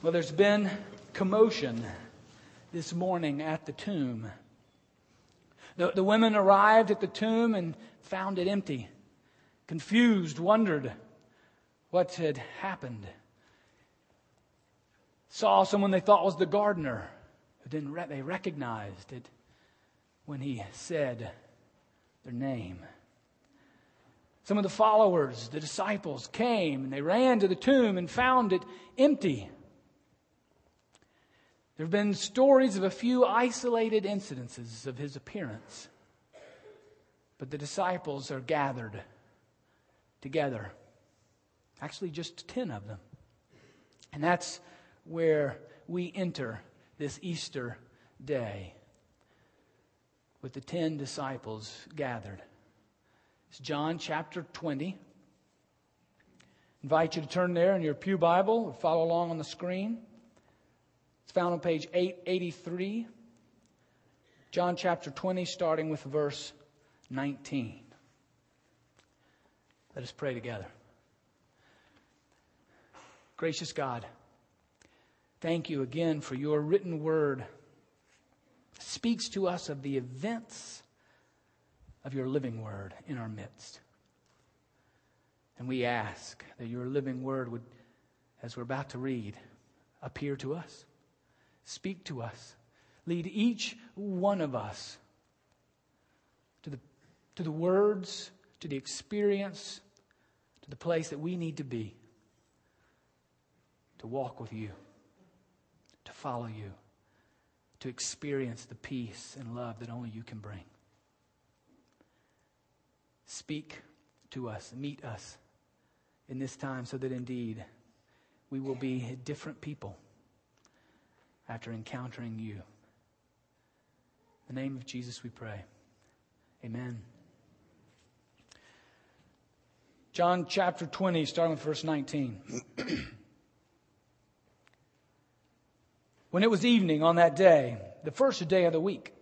Well, there's been commotion this morning at the tomb. The, the women arrived at the tomb and found it empty. Confused, wondered what had happened. Saw someone they thought was the gardener, who didn't re- they recognized it when he said their name. Some of the followers, the disciples, came and they ran to the tomb and found it empty. There have been stories of a few isolated incidences of his appearance, but the disciples are gathered together. Actually, just 10 of them. And that's where we enter this Easter day with the 10 disciples gathered. It's John chapter 20. I invite you to turn there in your Pew Bible or follow along on the screen. It's found on page 883. John chapter 20, starting with verse 19. Let us pray together. Gracious God, thank you again for your written word. Speaks to us of the events of your living word in our midst. And we ask that your living word would, as we're about to read, appear to us. Speak to us. Lead each one of us to the, to the words, to the experience, to the place that we need to be to walk with you, to follow you, to experience the peace and love that only you can bring. Speak to us, meet us in this time so that indeed we will be different people after encountering you. In the name of Jesus we pray. Amen. John chapter 20, starting with verse 19. when it was evening on that day, the first day of the week,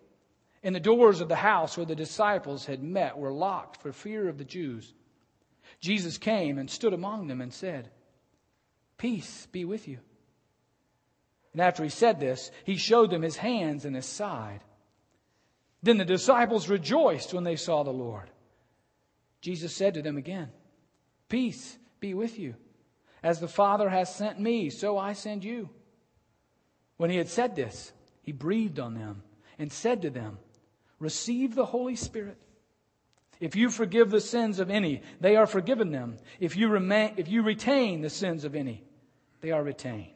and the doors of the house where the disciples had met were locked for fear of the Jews, Jesus came and stood among them and said, Peace be with you. And after he said this, he showed them his hands and his side. Then the disciples rejoiced when they saw the Lord. Jesus said to them again, Peace be with you. As the Father has sent me, so I send you. When he had said this, he breathed on them and said to them, Receive the Holy Spirit. If you forgive the sins of any, they are forgiven them. If you, remain, if you retain the sins of any, they are retained.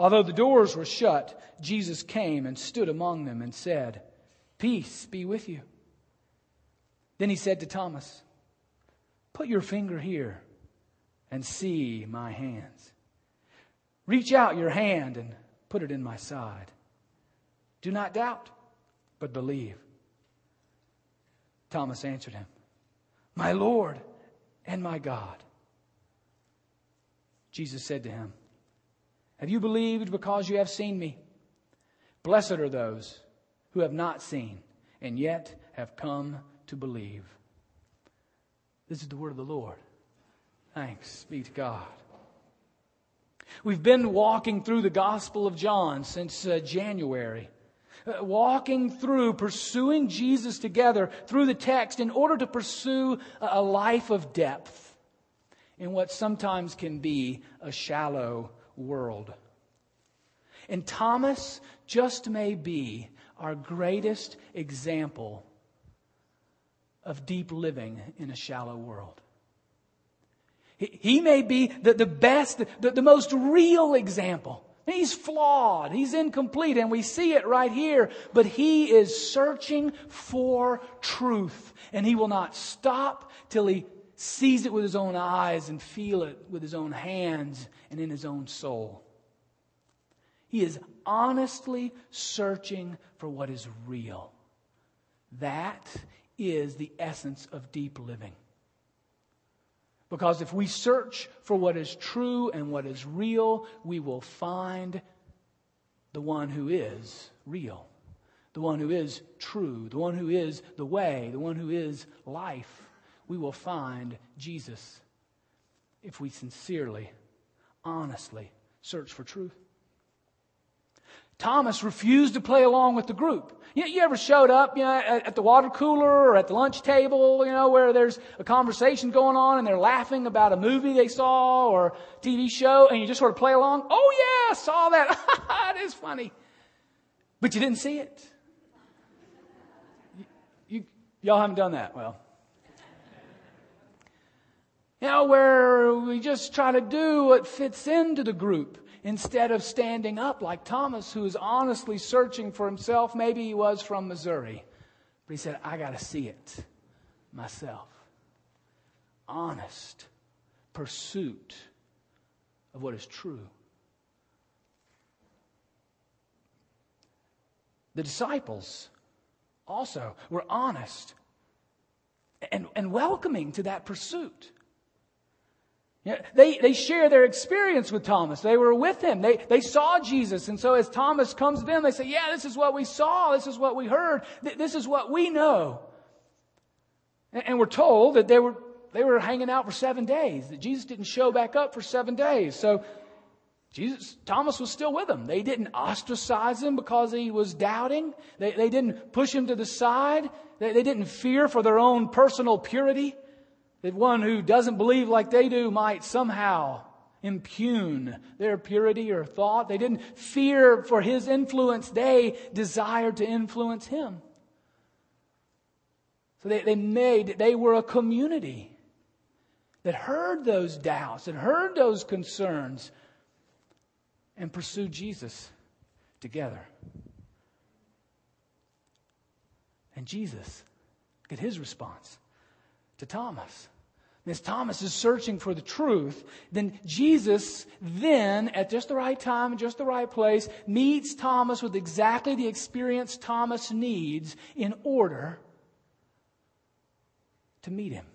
Although the doors were shut, Jesus came and stood among them and said, Peace be with you. Then he said to Thomas, Put your finger here and see my hands. Reach out your hand and put it in my side. Do not doubt, but believe. Thomas answered him, My Lord and my God. Jesus said to him, have you believed because you have seen me? Blessed are those who have not seen and yet have come to believe. This is the word of the Lord. Thanks be to God. We've been walking through the Gospel of John since uh, January. Uh, walking through, pursuing Jesus together through the text in order to pursue a, a life of depth in what sometimes can be a shallow world. And Thomas just may be our greatest example of deep living in a shallow world. He, may be the, the best, the, the most real example. He's flawed. He's incomplete. And we see it right here. But he is searching for truth. And he will not stop till he sees it with his own eyes and feel it with his own hands and in his own soul. He is honestly searching for what is real. That is the essence of deep living. Because if we search for what is true and what is real, we will find the one who is real, the one who is true, the one who is the way, the one who is life. We will find Jesus if we sincerely, honestly search for truth. Thomas refused to play along with the group. You, you ever showed up, you know, at, at, the water cooler or at the lunch table, you know, where there's a conversation going on and they're laughing about a movie they saw or TV show and you just sort of play along? Oh yeah, saw that. it is funny. But you didn't see it. You, you, y'all haven't done that. Well, you know, where we just try to do what fits into the group instead of standing up like Thomas, who is honestly searching for himself. Maybe he was from Missouri, but he said, I got to see it myself. Honest pursuit of what is true. The disciples also were honest and, and welcoming to that pursuit. They, they share their experience with Thomas. They were with him. They, they saw Jesus. And so as Thomas comes to them, they say, yeah, this is what we saw. This is what we heard. This is what we know. And, and we're told that they were, they were hanging out for seven days, that Jesus didn't show back up for seven days. So Jesus, Thomas was still with them. They didn't ostracize him because he was doubting. They, they didn't push him to the side. They, they didn't fear for their own personal purity. That one who doesn't believe like they do might somehow impugn their purity or thought. They didn't fear for his influence. They desired to influence him. So they, they made, they were a community that heard those doubts and heard those concerns and pursued Jesus together. And Jesus, get his response to Thomas. As Thomas is searching for the truth, then Jesus then, at just the right time, just the right place, meets Thomas with exactly the experience Thomas needs in order to meet him,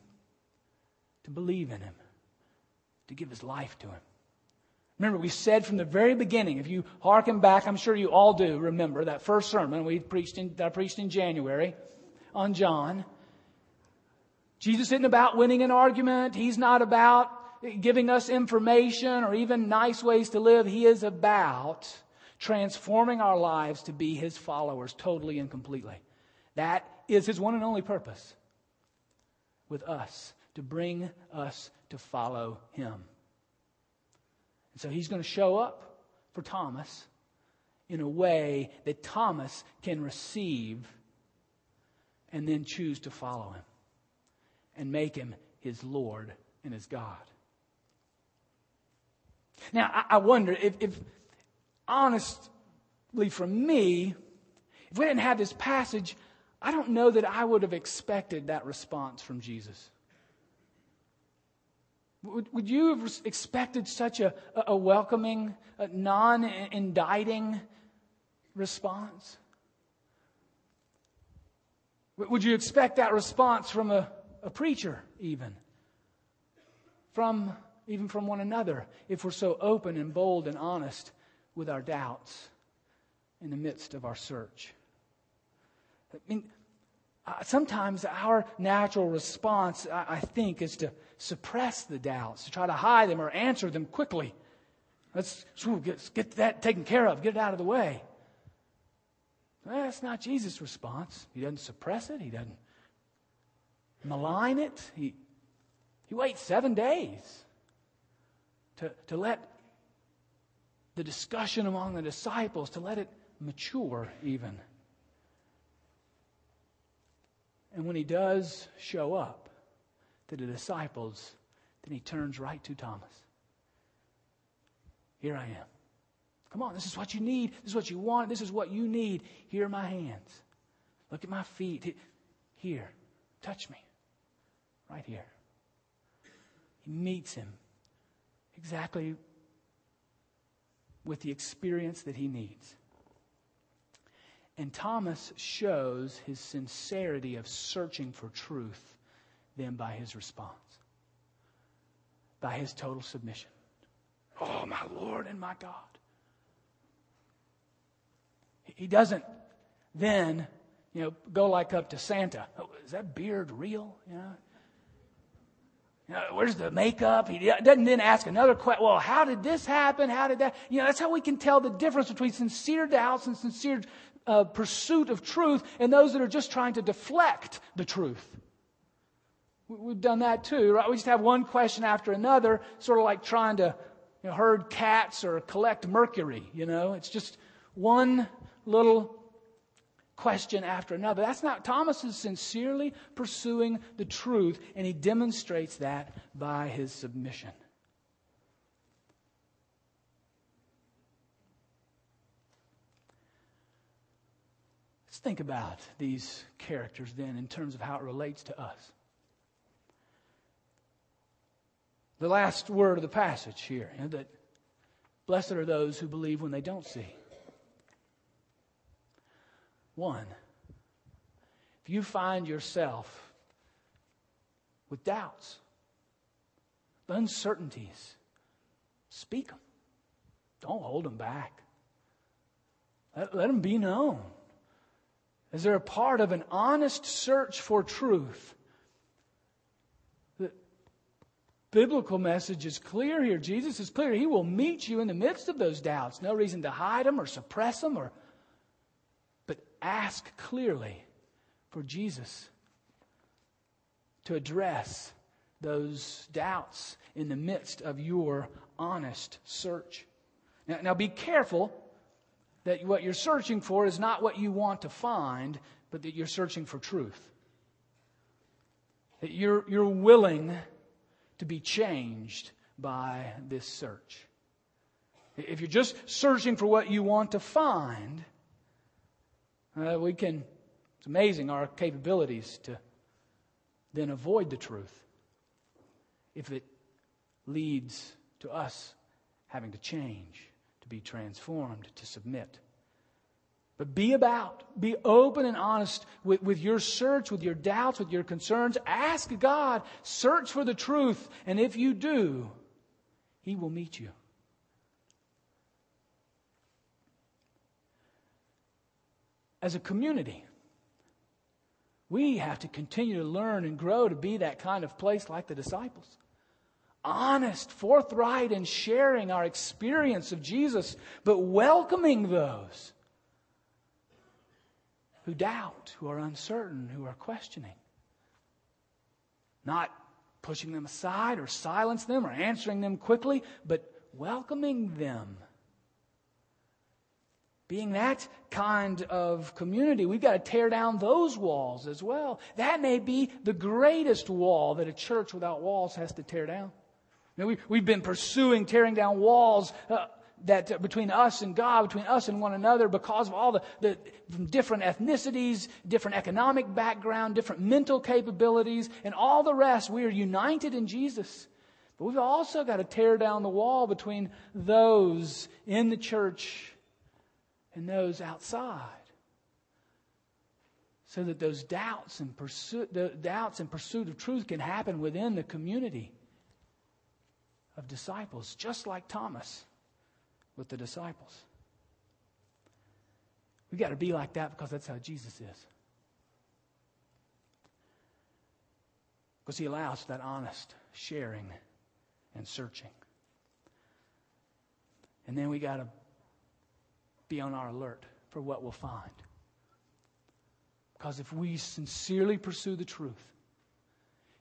to believe in him, to give his life to him. Remember, we said from the very beginning, if you hearken back, I'm sure you all do remember that first sermon we preached in, that I preached in January on John. Jesus isn't about winning an argument. He's not about giving us information or even nice ways to live. He is about transforming our lives to be His followers totally and completely. That is His one and only purpose with us, to bring us to follow Him. And so He's going to show up for Thomas in a way that Thomas can receive and then choose to follow Him and make him his Lord and his God. Now, I, I wonder if, if, honestly, for me, if we didn't have this passage, I don't know that I would have expected that response from Jesus. Would, would you have expected such a, a welcoming, non indicting response? Would you expect that response from a a preacher, even. From, even from one another, if we're so open and bold and honest with our doubts in the midst of our search. I mean, uh, sometimes our natural response, I, think, is to suppress the doubts, to try to hide them or answer them quickly. Let's, let's get that taken care of, get it out of the way. Well, that's not Jesus' response. He doesn't suppress it, he doesn't malign it. He, he waits seven days to, to let the discussion among the disciples, to let it mature even. And when he does show up to the disciples, then he turns right to Thomas. Here I am. Come on, this is what you need. This is what you want. This is what you need. Here are my hands. Look at my feet. Here, touch me right here. He meets him exactly with the experience that he needs. And Thomas shows his sincerity of searching for truth then by his response, by his total submission. Oh, my Lord and my God. He doesn't then, you know, go like up to Santa. Oh, is that beard real? You know, you know, where's the makeup? He doesn't then ask another question. Well, how did this happen? How did that? You know, that's how we can tell the difference between sincere doubts and sincere uh, pursuit of truth and those that are just trying to deflect the truth. We've done that too, right? We just have one question after another, sort of like trying to you know, herd cats or collect mercury, you know? It's just one little question after another. That's not, Thomas is sincerely pursuing the truth, and he demonstrates that by his submission. Let's think about these characters then in terms of how it relates to us. The last word of the passage here, you know, that blessed are those who believe when they don't see. One, if you find yourself with doubts, uncertainties, speak them. Don't hold them back. Let, let them be known. As they're a part of an honest search for truth. The biblical message is clear here. Jesus is clear. He will meet you in the midst of those doubts. No reason to hide them or suppress them or ask clearly for Jesus to address those doubts in the midst of your honest search. Now, now, be careful that what you're searching for is not what you want to find, but that you're searching for truth. That you're, you're willing to be changed by this search. If you're just searching for what you want to find, uh, we can, it's amazing our capabilities to then avoid the truth if it leads to us having to change, to be transformed, to submit. But be about, be open and honest with, with your search, with your doubts, with your concerns. Ask God, search for the truth, and if you do, He will meet you. As a community. We have to continue to learn and grow to be that kind of place like the disciples. Honest, forthright, and sharing our experience of Jesus, but welcoming those who doubt, who are uncertain, who are questioning. Not pushing them aside or silence them or answering them quickly, but welcoming them being that kind of community, we've got to tear down those walls as well. That may be the greatest wall that a church without walls has to tear down. You know, we, we've been pursuing tearing down walls uh, that uh, between us and God, between us and one another, because of all the, the different ethnicities, different economic background, different mental capabilities, and all the rest. We are united in Jesus. But we've also got to tear down the wall between those in the church and those outside. So that those doubts and pursuit, doubts and pursuit of truth can happen within the community of disciples, just like Thomas with the disciples. We've got to be like that because that's how Jesus is. Because he allows that honest sharing and searching. And then we got to be on our alert for what we'll find. Because if we sincerely pursue the truth,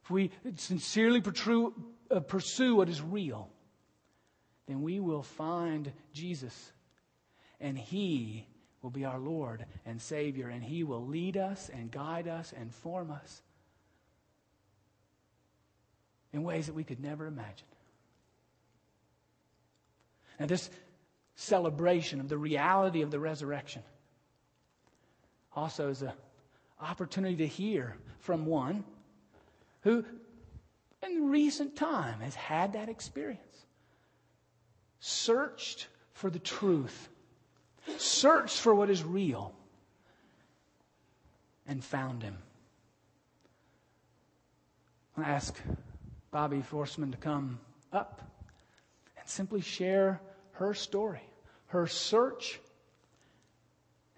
if we sincerely pursue, uh, what is real, then we will find Jesus. And He will be our Lord and Savior. And He will lead us and guide us and form us in ways that we could never imagine. And this celebration of the reality of the resurrection. Also, is an opportunity to hear from one who in recent time has had that experience. Searched for the truth, searched for what is real, and found him. I ask Bobby Forsman to come up and simply share her story, her search,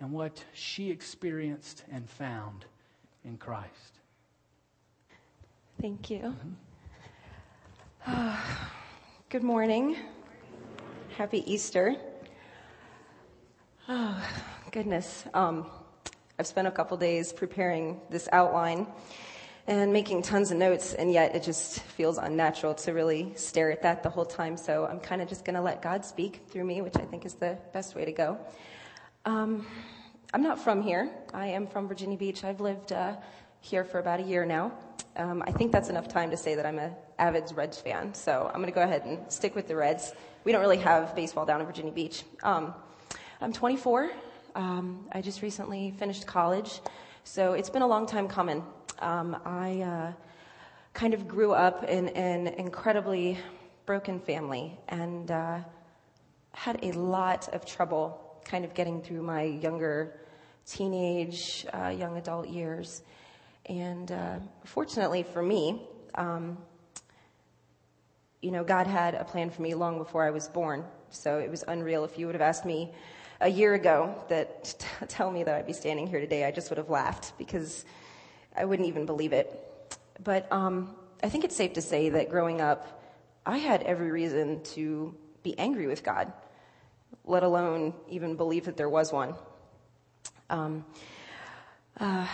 and what she experienced and found in Christ. Thank you. Uh, good morning. Happy Easter. Oh, goodness. Um, I've spent a couple days preparing this outline and making tons of notes, and yet it just feels unnatural to really stare at that the whole time. So I'm kind of just going to let God speak through me, which I think is the best way to go. Um, I'm not from here. I am from Virginia Beach. I've lived uh, here for about a year now. Um, I think that's enough time to say that I'm an avid Reds fan. So I'm going to go ahead and stick with the Reds. We don't really have baseball down in Virginia Beach. Um, I'm 24. Um, I just recently finished college. So it's been a long time coming. Um, I uh, kind of grew up in an incredibly broken family and uh, had a lot of trouble kind of getting through my younger teenage, uh, young adult years. And uh, fortunately for me, um, you know, God had a plan for me long before I was born. So it was unreal. If you would have asked me a year ago that t- tell me that I'd be standing here today, I just would have laughed because I wouldn't even believe it. But um, I think it's safe to say that growing up, I had every reason to be angry with God, let alone even believe that there was one. Um, uh,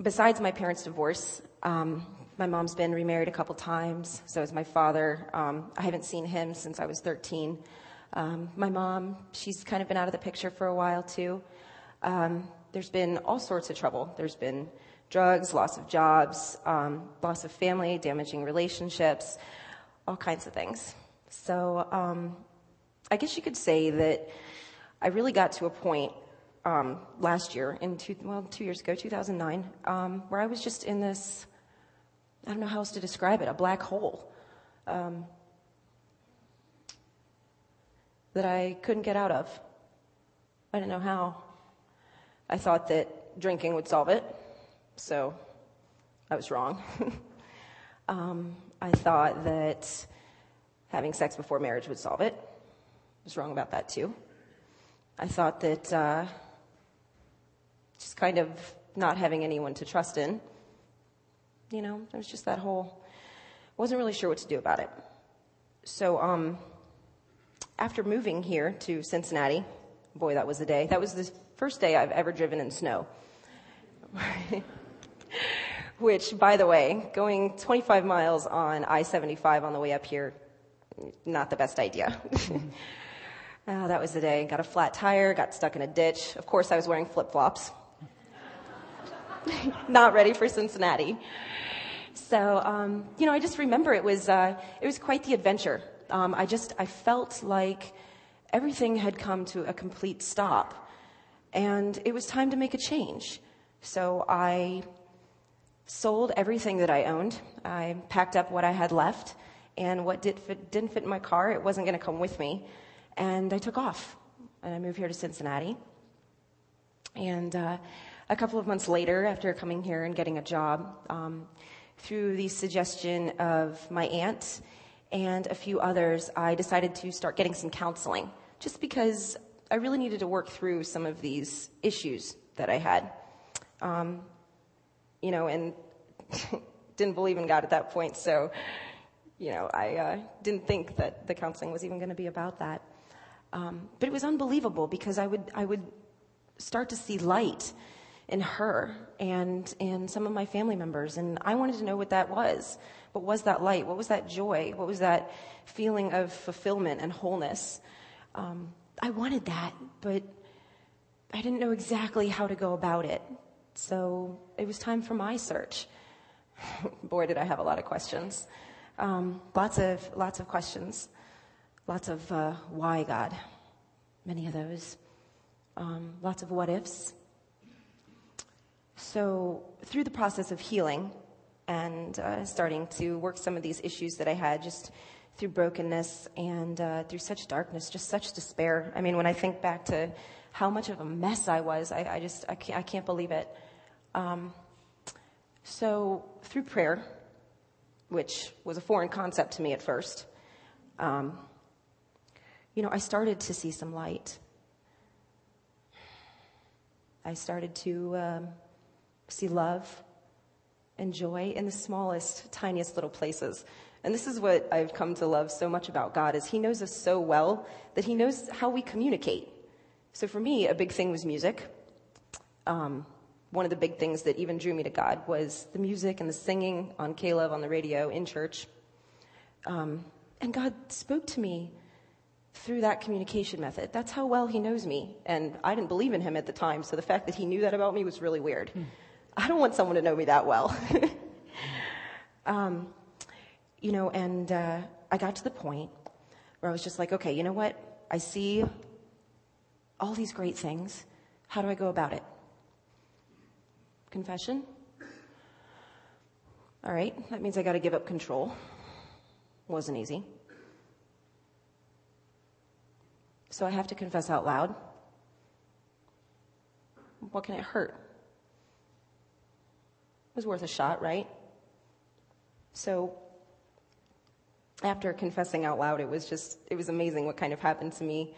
besides my parents' divorce, um, my mom's been remarried a couple times. So has my father. Um, I haven't seen him since I was 13. Um, my mom, she's kind of been out of the picture for a while too. There's been all sorts of trouble. There's been drugs, loss of jobs, um, loss of family, damaging relationships, all kinds of things. So um, I guess you could say that I really got to a point um, last year, in two, well, two years ago, 2009, um, where I was just in this, I don't know how else to describe it, a black hole um, that I couldn't get out of. I didn't know how. I thought that drinking would solve it, so I was wrong. um, I thought that having sex before marriage would solve it. I was wrong about that too. I thought that uh, just kind of not having anyone to trust in, you know, it was just that whole, I wasn't really sure what to do about it. So, um, after moving here to Cincinnati, boy, that was the day. That was the first day I've ever driven in snow. Which, by the way, going 25 miles on I-75 on the way up here, not the best idea. uh, that was the day. Got a flat tire, got stuck in a ditch. Of course, I was wearing flip-flops. not ready for Cincinnati. So, um, you know, I just remember it was, uh, it was quite the adventure. Um, I just, I felt like everything had come to a complete stop and it was time to make a change. So I sold everything that I owned. I packed up what I had left, and what did fit, didn't fit in my car, it wasn't going to come with me. And I took off, and I moved here to Cincinnati. And uh, a couple of months later, after coming here and getting a job, um, through the suggestion of my aunt and a few others, I decided to start getting some counseling, just because I really needed to work through some of these issues that I had. Um, you know, and didn't believe in God at that point, so, you know, I uh, didn't think that the counseling was even going to be about that. Um, but it was unbelievable because I would, I would start to see light in her and in some of my family members, and I wanted to know what that was. What was that light? What was that joy? What was that feeling of fulfillment and wholeness? Um, I wanted that, but I didn't know exactly how to go about it. So it was time for my search. Boy, did I have a lot of questions. Um, lots of lots of questions. Lots of uh, why God. Many of those. Um, lots of what ifs. So through the process of healing, and uh, starting to work some of these issues that I had just through brokenness and uh, through such darkness, just such despair. I mean, when I think back to how much of a mess I was, I, I just, I can't, I can't believe it. Um, so through prayer, which was a foreign concept to me at first, um, you know, I started to see some light. I started to um, see love and joy in the smallest, tiniest little places. And this is what I've come to love so much about God is he knows us so well that he knows how we communicate. So for me, a big thing was music. Um, one of the big things that even drew me to God was the music and the singing on K-LOVE on the radio in church. Um, and God spoke to me through that communication method. That's how well he knows me. And I didn't believe in him at the time, so the fact that he knew that about me was really weird. Hmm. I don't want someone to know me that well. um, you know, and uh, I got to the point where I was just like, okay, you know what? I see all these great things. How do I go about it? Confession? All right, that means I got to give up control. Wasn't easy. So I have to confess out loud. What can it hurt? It was worth a shot, right? So after confessing out loud, it was just, it was amazing what kind of happened to me.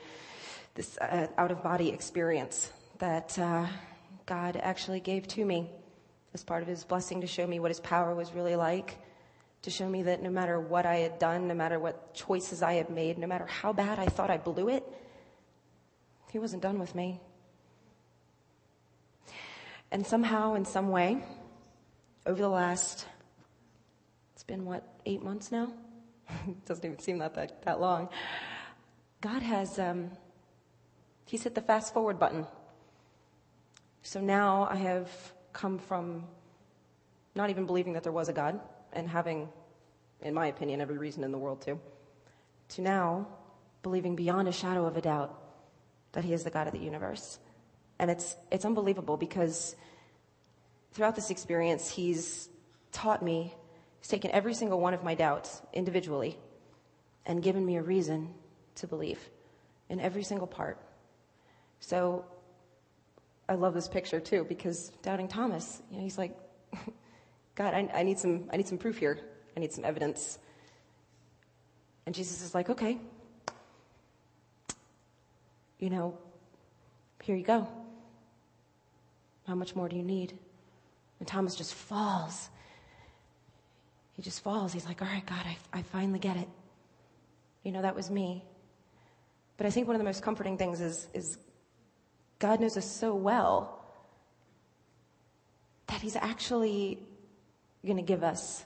This uh, out of body experience that uh, God actually gave to me as part of his blessing to show me what his power was really like, to show me that no matter what I had done, no matter what choices I had made, no matter how bad I thought I blew it, he wasn't done with me. And somehow, in some way, over the last, it's been what, eight months now? Doesn't even seem that, that, that long. God has, um, He's hit the fast forward button. So now I have come from not even believing that there was a God and having, in my opinion, every reason in the world to, to now believing beyond a shadow of a doubt that He is the God of the universe. And it's, it's unbelievable because throughout this experience, He's taught me He's taken every single one of my doubts individually and given me a reason to believe in every single part. So I love this picture too because doubting Thomas, you know, he's like, God, I, I need some, I need some proof here. I need some evidence. And Jesus is like, okay, you know, here you go. How much more do you need? And Thomas just falls he just falls. He's like, all right, God, I, I finally get it. You know, that was me. But I think one of the most comforting things is, is God knows us so well that He's actually going to give us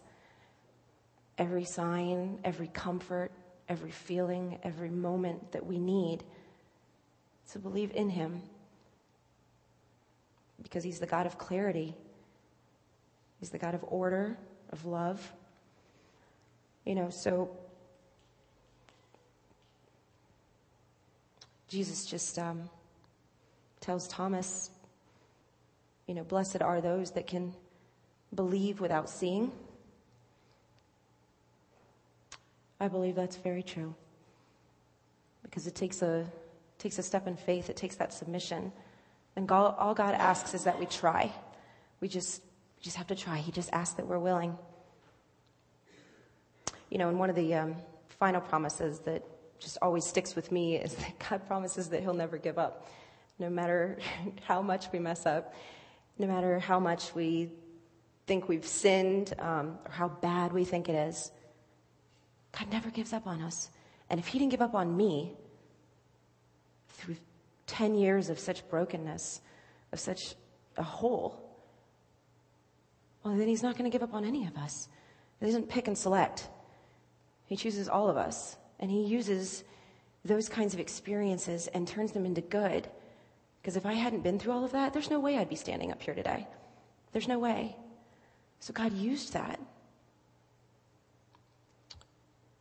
every sign, every comfort, every feeling, every moment that we need to believe in Him. Because He's the God of clarity, He's the God of order, of love. You know, so Jesus just um, tells Thomas, you know, blessed are those that can believe without seeing. I believe that's very true. Because it takes a takes a step in faith, it takes that submission. And God, all God asks is that we try. We just we just have to try. He just asks that we're willing you know, and one of the um, final promises that just always sticks with me is that God promises that He'll never give up. No matter how much we mess up, no matter how much we think we've sinned, um, or how bad we think it is, God never gives up on us. And if He didn't give up on me through 10 years of such brokenness, of such a hole, well, then He's not going to give up on any of us. He doesn't pick and select. He chooses all of us, and He uses those kinds of experiences and turns them into good. Because if I hadn't been through all of that, there's no way I'd be standing up here today. There's no way. So God used that.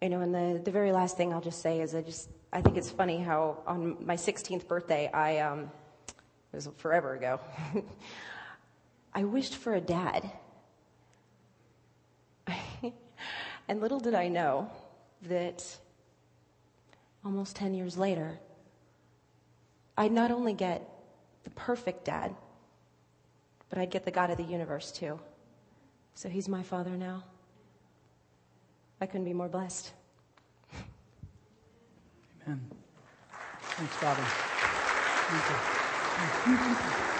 You know, and the, the very last thing I'll just say is I just, I think it's funny how on my 16th birthday, I, um, it was forever ago, I wished for a dad. And little did I know that almost 10 years later, I'd not only get the perfect dad, but I'd get the God of the universe too. So he's my father now. I couldn't be more blessed. Amen. Thanks, Father. Thank you.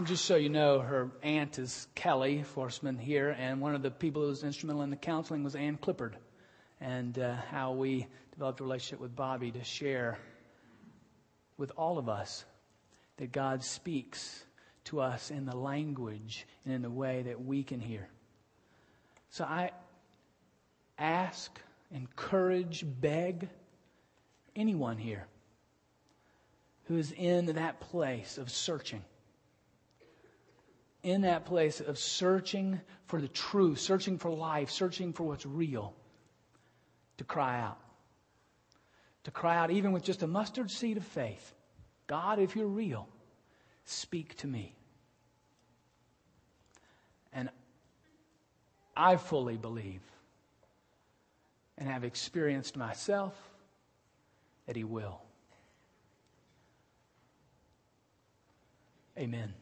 And just so you know, her aunt is Kelly Forsman here, and one of the people who was instrumental in the counseling was Ann Clippard, and uh, how we developed a relationship with Bobby to share with all of us that God speaks to us in the language and in the way that we can hear. So I ask, encourage, beg anyone here who is in that place of searching in that place of searching for the truth, searching for life, searching for what's real, to cry out. To cry out, even with just a mustard seed of faith God, if you're real, speak to me. And I fully believe and have experienced myself that He will. Amen.